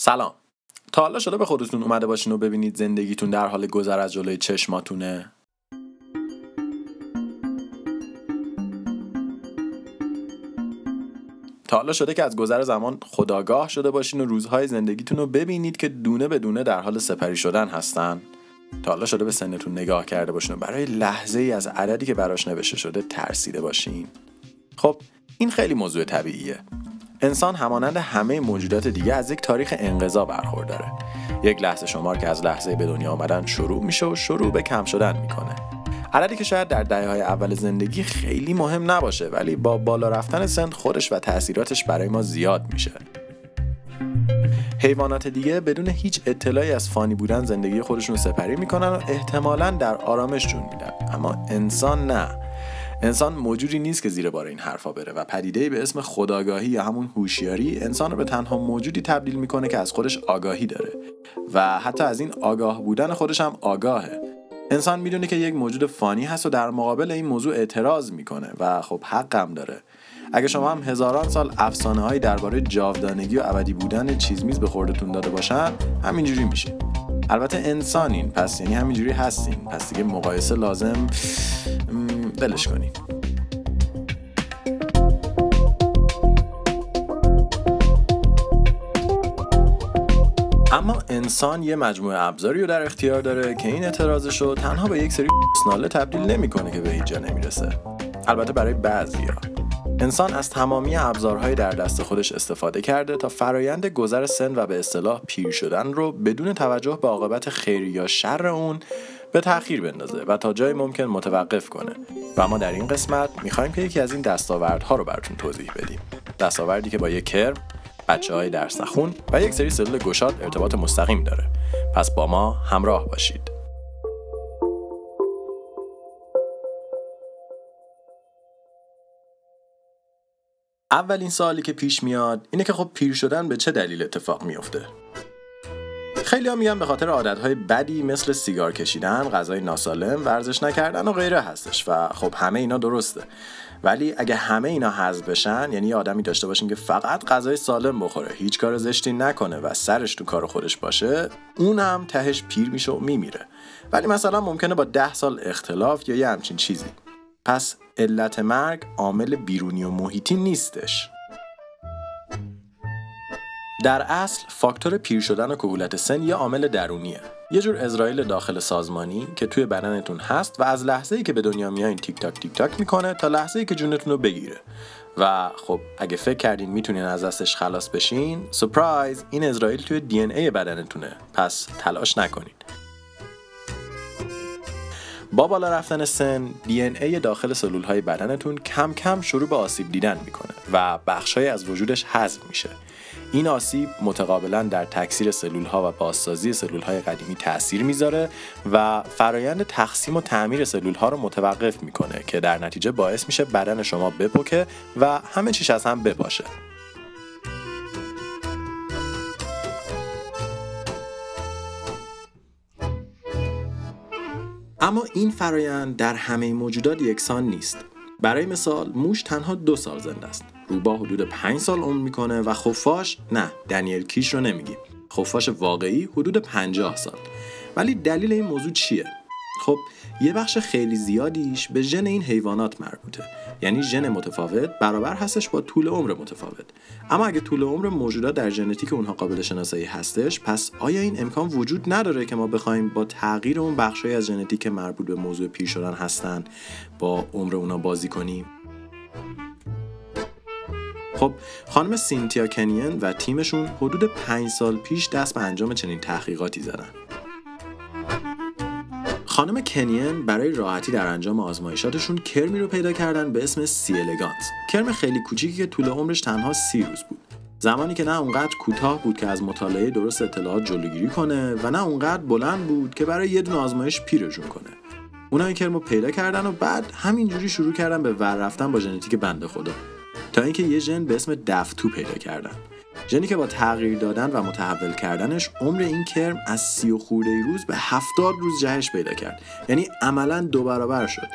سلام. تا حالا شده به خودتون اومده باشین و ببینید زندگیتون در حال گذر از جلوی چشماتونه؟ تا حالا شده که از گذر زمان خداگاه شده باشین و روزهای زندگیتون رو ببینید که دونه به دونه در حال سپری شدن هستن. تا حالا شده به سنتون نگاه کرده باشین و برای لحظه ای از عددی که براش نوشته شده ترسیده باشین. خب این خیلی موضوع طبیعیه. انسان همانند همه موجودات دیگه از یک تاریخ انقضا برخورداره. یک لحظه شمار که از لحظه به دنیا آمدن شروع میشه و شروع به کم شدن می‌کنه. عددی که شاید در دهه های اول زندگی خیلی مهم نباشه ولی با بالا رفتن سن خودش و تاثیراتش برای ما زیاد میشه. حیوانات دیگه بدون هیچ اطلاعی از فانی بودن زندگی خودشون سپری می‌کنن و احتمالا در آرامش جون میدن. اما انسان نه. انسان موجودی نیست که زیر بار این حرفا بره و پدیده به اسم خداگاهی یا همون هوشیاری انسان رو به تنها موجودی تبدیل می‌کنه که از خودش آگاهی داره. و حتی از این آگاه بودن خودش هم آگاهه. انسان می‌دونه که یک موجود فانی هست و در مقابل این موضوع اعتراض می‌کنه و خب حقم داره. اگه شما هم هزاران سال افسانه هایی درباره جاودانگی و ابدی بودن چیز میز به خوردتون داده باشن همینجوری میشه. البته انسانین پس یعنی همینجوری هستین. پس دیگه مقایسه لازم. بلش کنین. اما انسان یه مجموعه ابزاری رو در اختیار داره که این اعتراضش رو تنها به یک سری سناله تبدیل نمی‌کنه که به هیچ جا نمی‌رسه. البته برای بعضیا. انسان از تمامی ابزارهای در دست خودش استفاده کرده تا فرایند گذر سن و به اصطلاح پیر شدن رو بدون توجه به عاقبت خیر یا شر اون به تأخیر بندازه و تا جای ممکن متوقف کنه. و ما در این قسمت می‌خوایم که یکی از این دستاوردها رو براتون توضیح بدیم. دستاوردی که با یک کرم بچه های درس نخون و یک سری سلول گشاد ارتباط مستقیم داره. پس با ما همراه باشید. اولین سوالی که پیش میاد اینه که خب پیر شدن به چه دلیل اتفاق میافته؟ خیلی ها میگن به خاطر عادتهای بدی مثل سیگار کشیدن، غذای ناسالم، ورزش نکردن و غیره هستش و خب همه اینا درسته. ولی اگه همه اینا حذف بشن یعنی آدمی داشته باشین که فقط غذای سالم بخوره هیچ کار زشتی نکنه و سرش تو کار خودش باشه اون هم تهش پیر میشه و میمیره. ولی مثلا ممکنه با ده سال اختلاف یا یه همچین چیزی. پس علت مرگ عامل بیرونی و محیطی نیستش. در اصل فاکتور پیر شدن و کهولت سن یه عامل درونیه. یه جور عزرائیل داخل سازمانی که توی بدنتون هست و از لحظه ای که به دنیا میایین تیک تاک تیک تاک می‌کنه تا لحظه ای که جونتون رو بگیره. و خب اگه فکر کردین می‌تونین از دستش خلاص بشین surprise این عزرائیل توی DNA بدنتونه. پس تلاش نکنین. با بالا رفتن سن DNA داخل سلول های بدنتون کم کم شروع به آسیب دیدن می‌کنه و بخشای از وجودش حذف میشه. این آسیب متقابلا در تکثیر سلول ها و بازسازی سلول های قدیمی تاثیر می‌ذاره و فرایند تقسیم و تعمیر سلول ها رو متوقف می‌کنه که در نتیجه باعث میشه بدن شما بپکه و همه چیش از هم بپاشه. اما این فرایند در همه موجودات یکسان نیست. برای مثال موش تنها دو سال زنده است. روبا حدود 5 سال عمر می‌کنه و خفاش نه دنیل کیش رو نمیگیم خفاش واقعی حدود 50 سال. ولی دلیل این موضوع چیه؟ خب یه بخش خیلی زیادیش به ژن این حیوانات مربوطه. یعنی ژن متفاوت برابر هستش با طول عمر متفاوت. اما اگه طول عمر موجودات در ژنتیک اونها قابل شناسایی هستش پس آیا این امکان وجود نداره که ما بخوایم با تغییر اون بخشی از ژنتیک مربوط به موضوع پیر شدن هستن با عمر اونا بازی کنیم؟ خب خانم سینتیا کنین و تیمشون حدود پنج سال پیش دست به انجام چنین تحقیقاتی زدن. خانم کنین برای راحتی در انجام آزمایشاتشون کرمی رو پیدا کردن به اسم سی الگانت. کرم خیلی کوچیکی که طول عمرش تنها سی روز بود. زمانی که نه اونقدر کوتاه بود که از مطالعه درست اطلاعات جلوگیری کنه و نه اونقدر بلند بود که برای یه دونه آزمایش پیرشون کنه. اونا این کرم رو پیدا کردن و بعد همینجوری شروع کردن به ور رفتن با ژنتیک بنده خدا. تا اینکه یه ژن به اسم دفتو پیدا کردن. ژنی که با تغییر دادن و متحول کردنش عمر این کرم از سی و خورده روز به هفتاد روز جهش پیدا کرد. یعنی عملا دو برابر شد.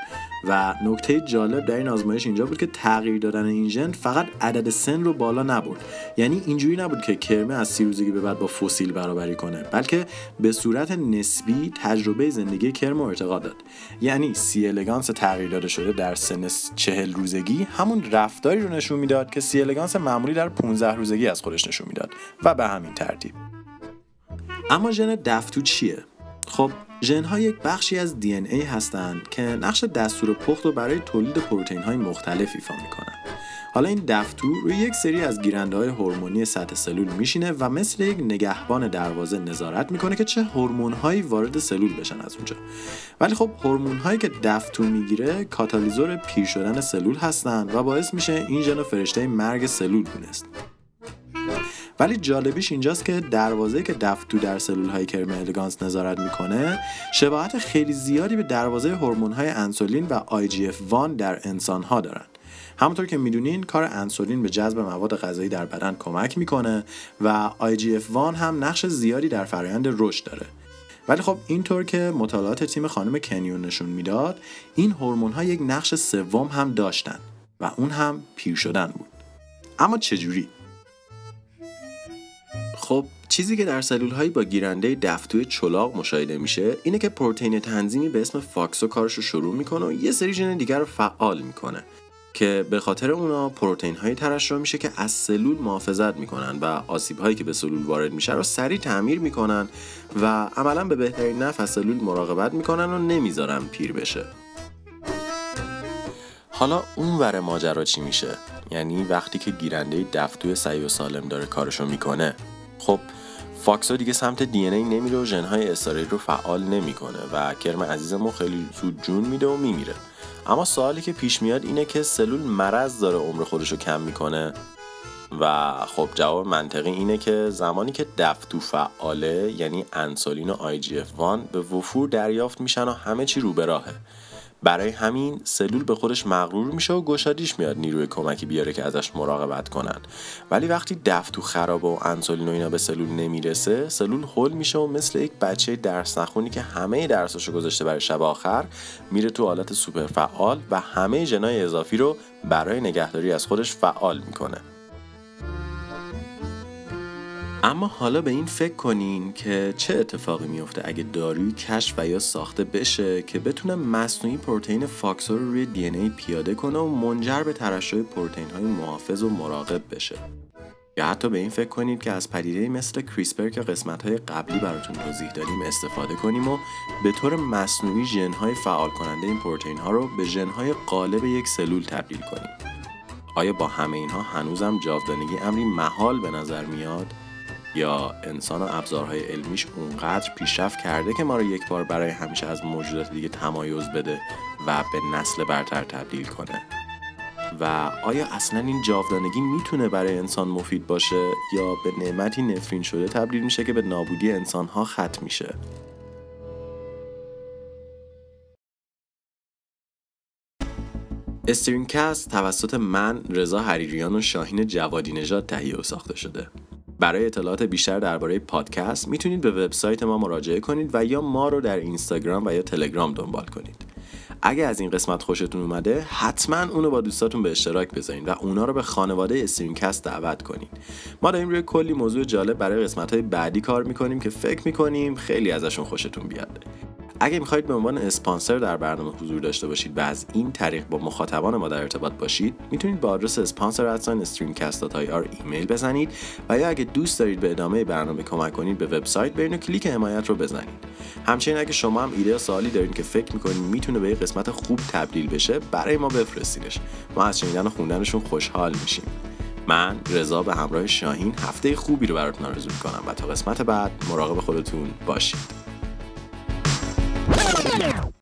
و نکته جالب در این آزمایش اینجا بود که تغییر دادن این ژن فقط عدد سن رو بالا نبرد. یعنی اینجوری نبود که کرمه از سی روزگی به بعد با فسیل برابری کنه بلکه به صورت نسبی تجربه زندگی کرم رو ارتقا داد. یعنی سی الگانس تغییر داده شده در سن چهل روزگی همون رفتاری رو نشون می‌داد که سی الگانس معمولی در 15 روزگی از خودش نشون می‌داد و به همین ترتیب. اما ژن دفتو چیه خب ژن ها یک بخشی از دی ای هستند که نقش دستور پخت رو برای تولید پروتئین های مختلف ایفا می‌کنن. حالا این دفتو روی یک سری از گیرنده های هورمونی سطح سلول میشینه و مثل یک نگهبان دروازه نظارت می‌کنه که چه هورمون هایی وارد سلول بشن از اونجا. ولی خب هورمون هایی که دفتو می‌گیره کاتالیزور پیر شدن سلول هستن و باعث میشه این ژن فرشته مرگ سلول دونست ولی جالبیش اینجاست که دروازه که دفتو در سلول های کرم الگانس نظارت می‌کنه شباهت خیلی زیادی به دروازه هورمون های انسولین و IGF-1 در انسان ها دارن. همونطور که می‌دونین کار انسولین به جذب مواد غذایی در بدن کمک می‌کنه و IGF-1 هم نقش زیادی در فرایند رشد داره. ولی خب اینطور که مطالعات تیم خانم کنیون نشون می‌داد این هورمون ها یک نقش سوم هم داشتن و اون هم پیر شدن بود. اما چجوری؟ خب چیزی که در سلول هایی با گیرنده دفتوی چلاق مشاهده میشه اینه که پروتئین تنظیمی به اسم فاکسو کارش رو شروع می‌کنه و یه سری ژن دیگر رو فعال می‌کنه که به خاطر اونا پروتئین هایی ترشح میشه که از سلول محافظت می‌کنن و آسیب هایی که به سلول وارد میشه رو سریع تعمیر می‌کنن و عملا به بهترین نفع سلول مراقبت می‌کنن و نمی‌ذارن پیر بشه. حالا اون ور ماجرا چی میشه؟ یعنی وقتی که گیرنده دفتوی سعی و سالم داره کارشو می‌کنه خب فاکسو دیگه سمت دی ای نمیره و ژنهای استاریل رو فعال نمی‌کنه و کرم عزیزمون خیلی زود جون میده و میمیره. اما سوالی که پیش میاد اینه که سلول مرض داره عمر خودش رو کم می‌کنه و خب جواب منطقی اینه که زمانی که دفتو فعاله یعنی انسولین و IGF-1 به وفور دریافت میشن و همه چی رو به راهه. برای همین سلول به خودش مغرور میشه و گشادیش میاد نیروی کمکی بیاره که ازش مراقبت کنن ولی وقتی دفتو خرابه و انسولین و اینا به سلول نمی‌رسه سلول هول میشه و مثل یک بچه درس نخونی که همه درساشو گذاشته برای شب آخر میره تو حالت سوپر فعال و همه جنای اضافی رو برای نگهداری از خودش فعال می‌کنه. اما حالا به این فکر کنین که چه اتفاقی میفته اگه داروی کشف و یا ساخته بشه که بتونه مصنوعی پروتئین فاکسور رو روی دی ای پیاده کنه و منجر به ترشح پروتئین های محافظ و مراقب بشه. یا حتی به این فکر کنید که از پدیده مثل کریسپر که قسمت های قبلی براتون توضیح دادیم استفاده کنیم و به طور مصنوعی ژن های فعال کننده این پروتئین ها رو به ژن های قالب یک سلول تبدیل کنیم. آیا با همه اینها هنوزم جاودانگی امری محال به نظر میاد؟ یا انسان و ابزارهای علمیش اونقدر پیشرفت کرده که ما رو یک بار برای همیشه از موجودات دیگه تمایز بده و به نسل برتر تبدیل کنه. و آیا اصلا این جاودانگی می‌تونه برای انسان مفید باشه یا به نعمتی نفرین شده تبدیل میشه که به نابودی انسانها ختم میشه؟ استرینکست توسط من رضا حریریان و شاهین جوادی نژاد تهیه و ساخته شده. برای اطلاعات بیشتر درباره پادکست می‌تونید به وبسایت ما مراجعه کنید و یا ما رو در اینستاگرام و یا تلگرام دنبال کنید. اگه از این قسمت خوشتون اومده حتما اونو با دوستاتون به اشتراک بذارین و اونا رو به خانواده استرینکست دعوت کنین ما داریم روی کلی موضوع جالب برای قسمت های بعدی کار می‌کنیم که فکر می‌کنیم خیلی ازشون خوشتون بیاد. اگه می‌خواهید به عنوان اسپانسر در برنامه حضور داشته باشید و از این طریق با مخاطبان ما در ارتباط باشید می‌تونید با آدرس اسپانسر آر ایمیل بزنید و یا اگه دوست دارید به ادامه برنامه کمک کنید به وبسایت برین و کلیک حمایت رو بزنید. همچنین اگه شما هم ایده یا سوالی دارید که فکر می‌کنید می‌تونه به یه قسمت خوب تبدیل بشه برای ما بفرستینش. ما از شنیدن و خوندنشون خوشحال میشیم. من رضا به همراه شاهین هفته خوبی رو براتون آرزو می‌کنم و تا قسمت بعد مراقب خودتون باشید.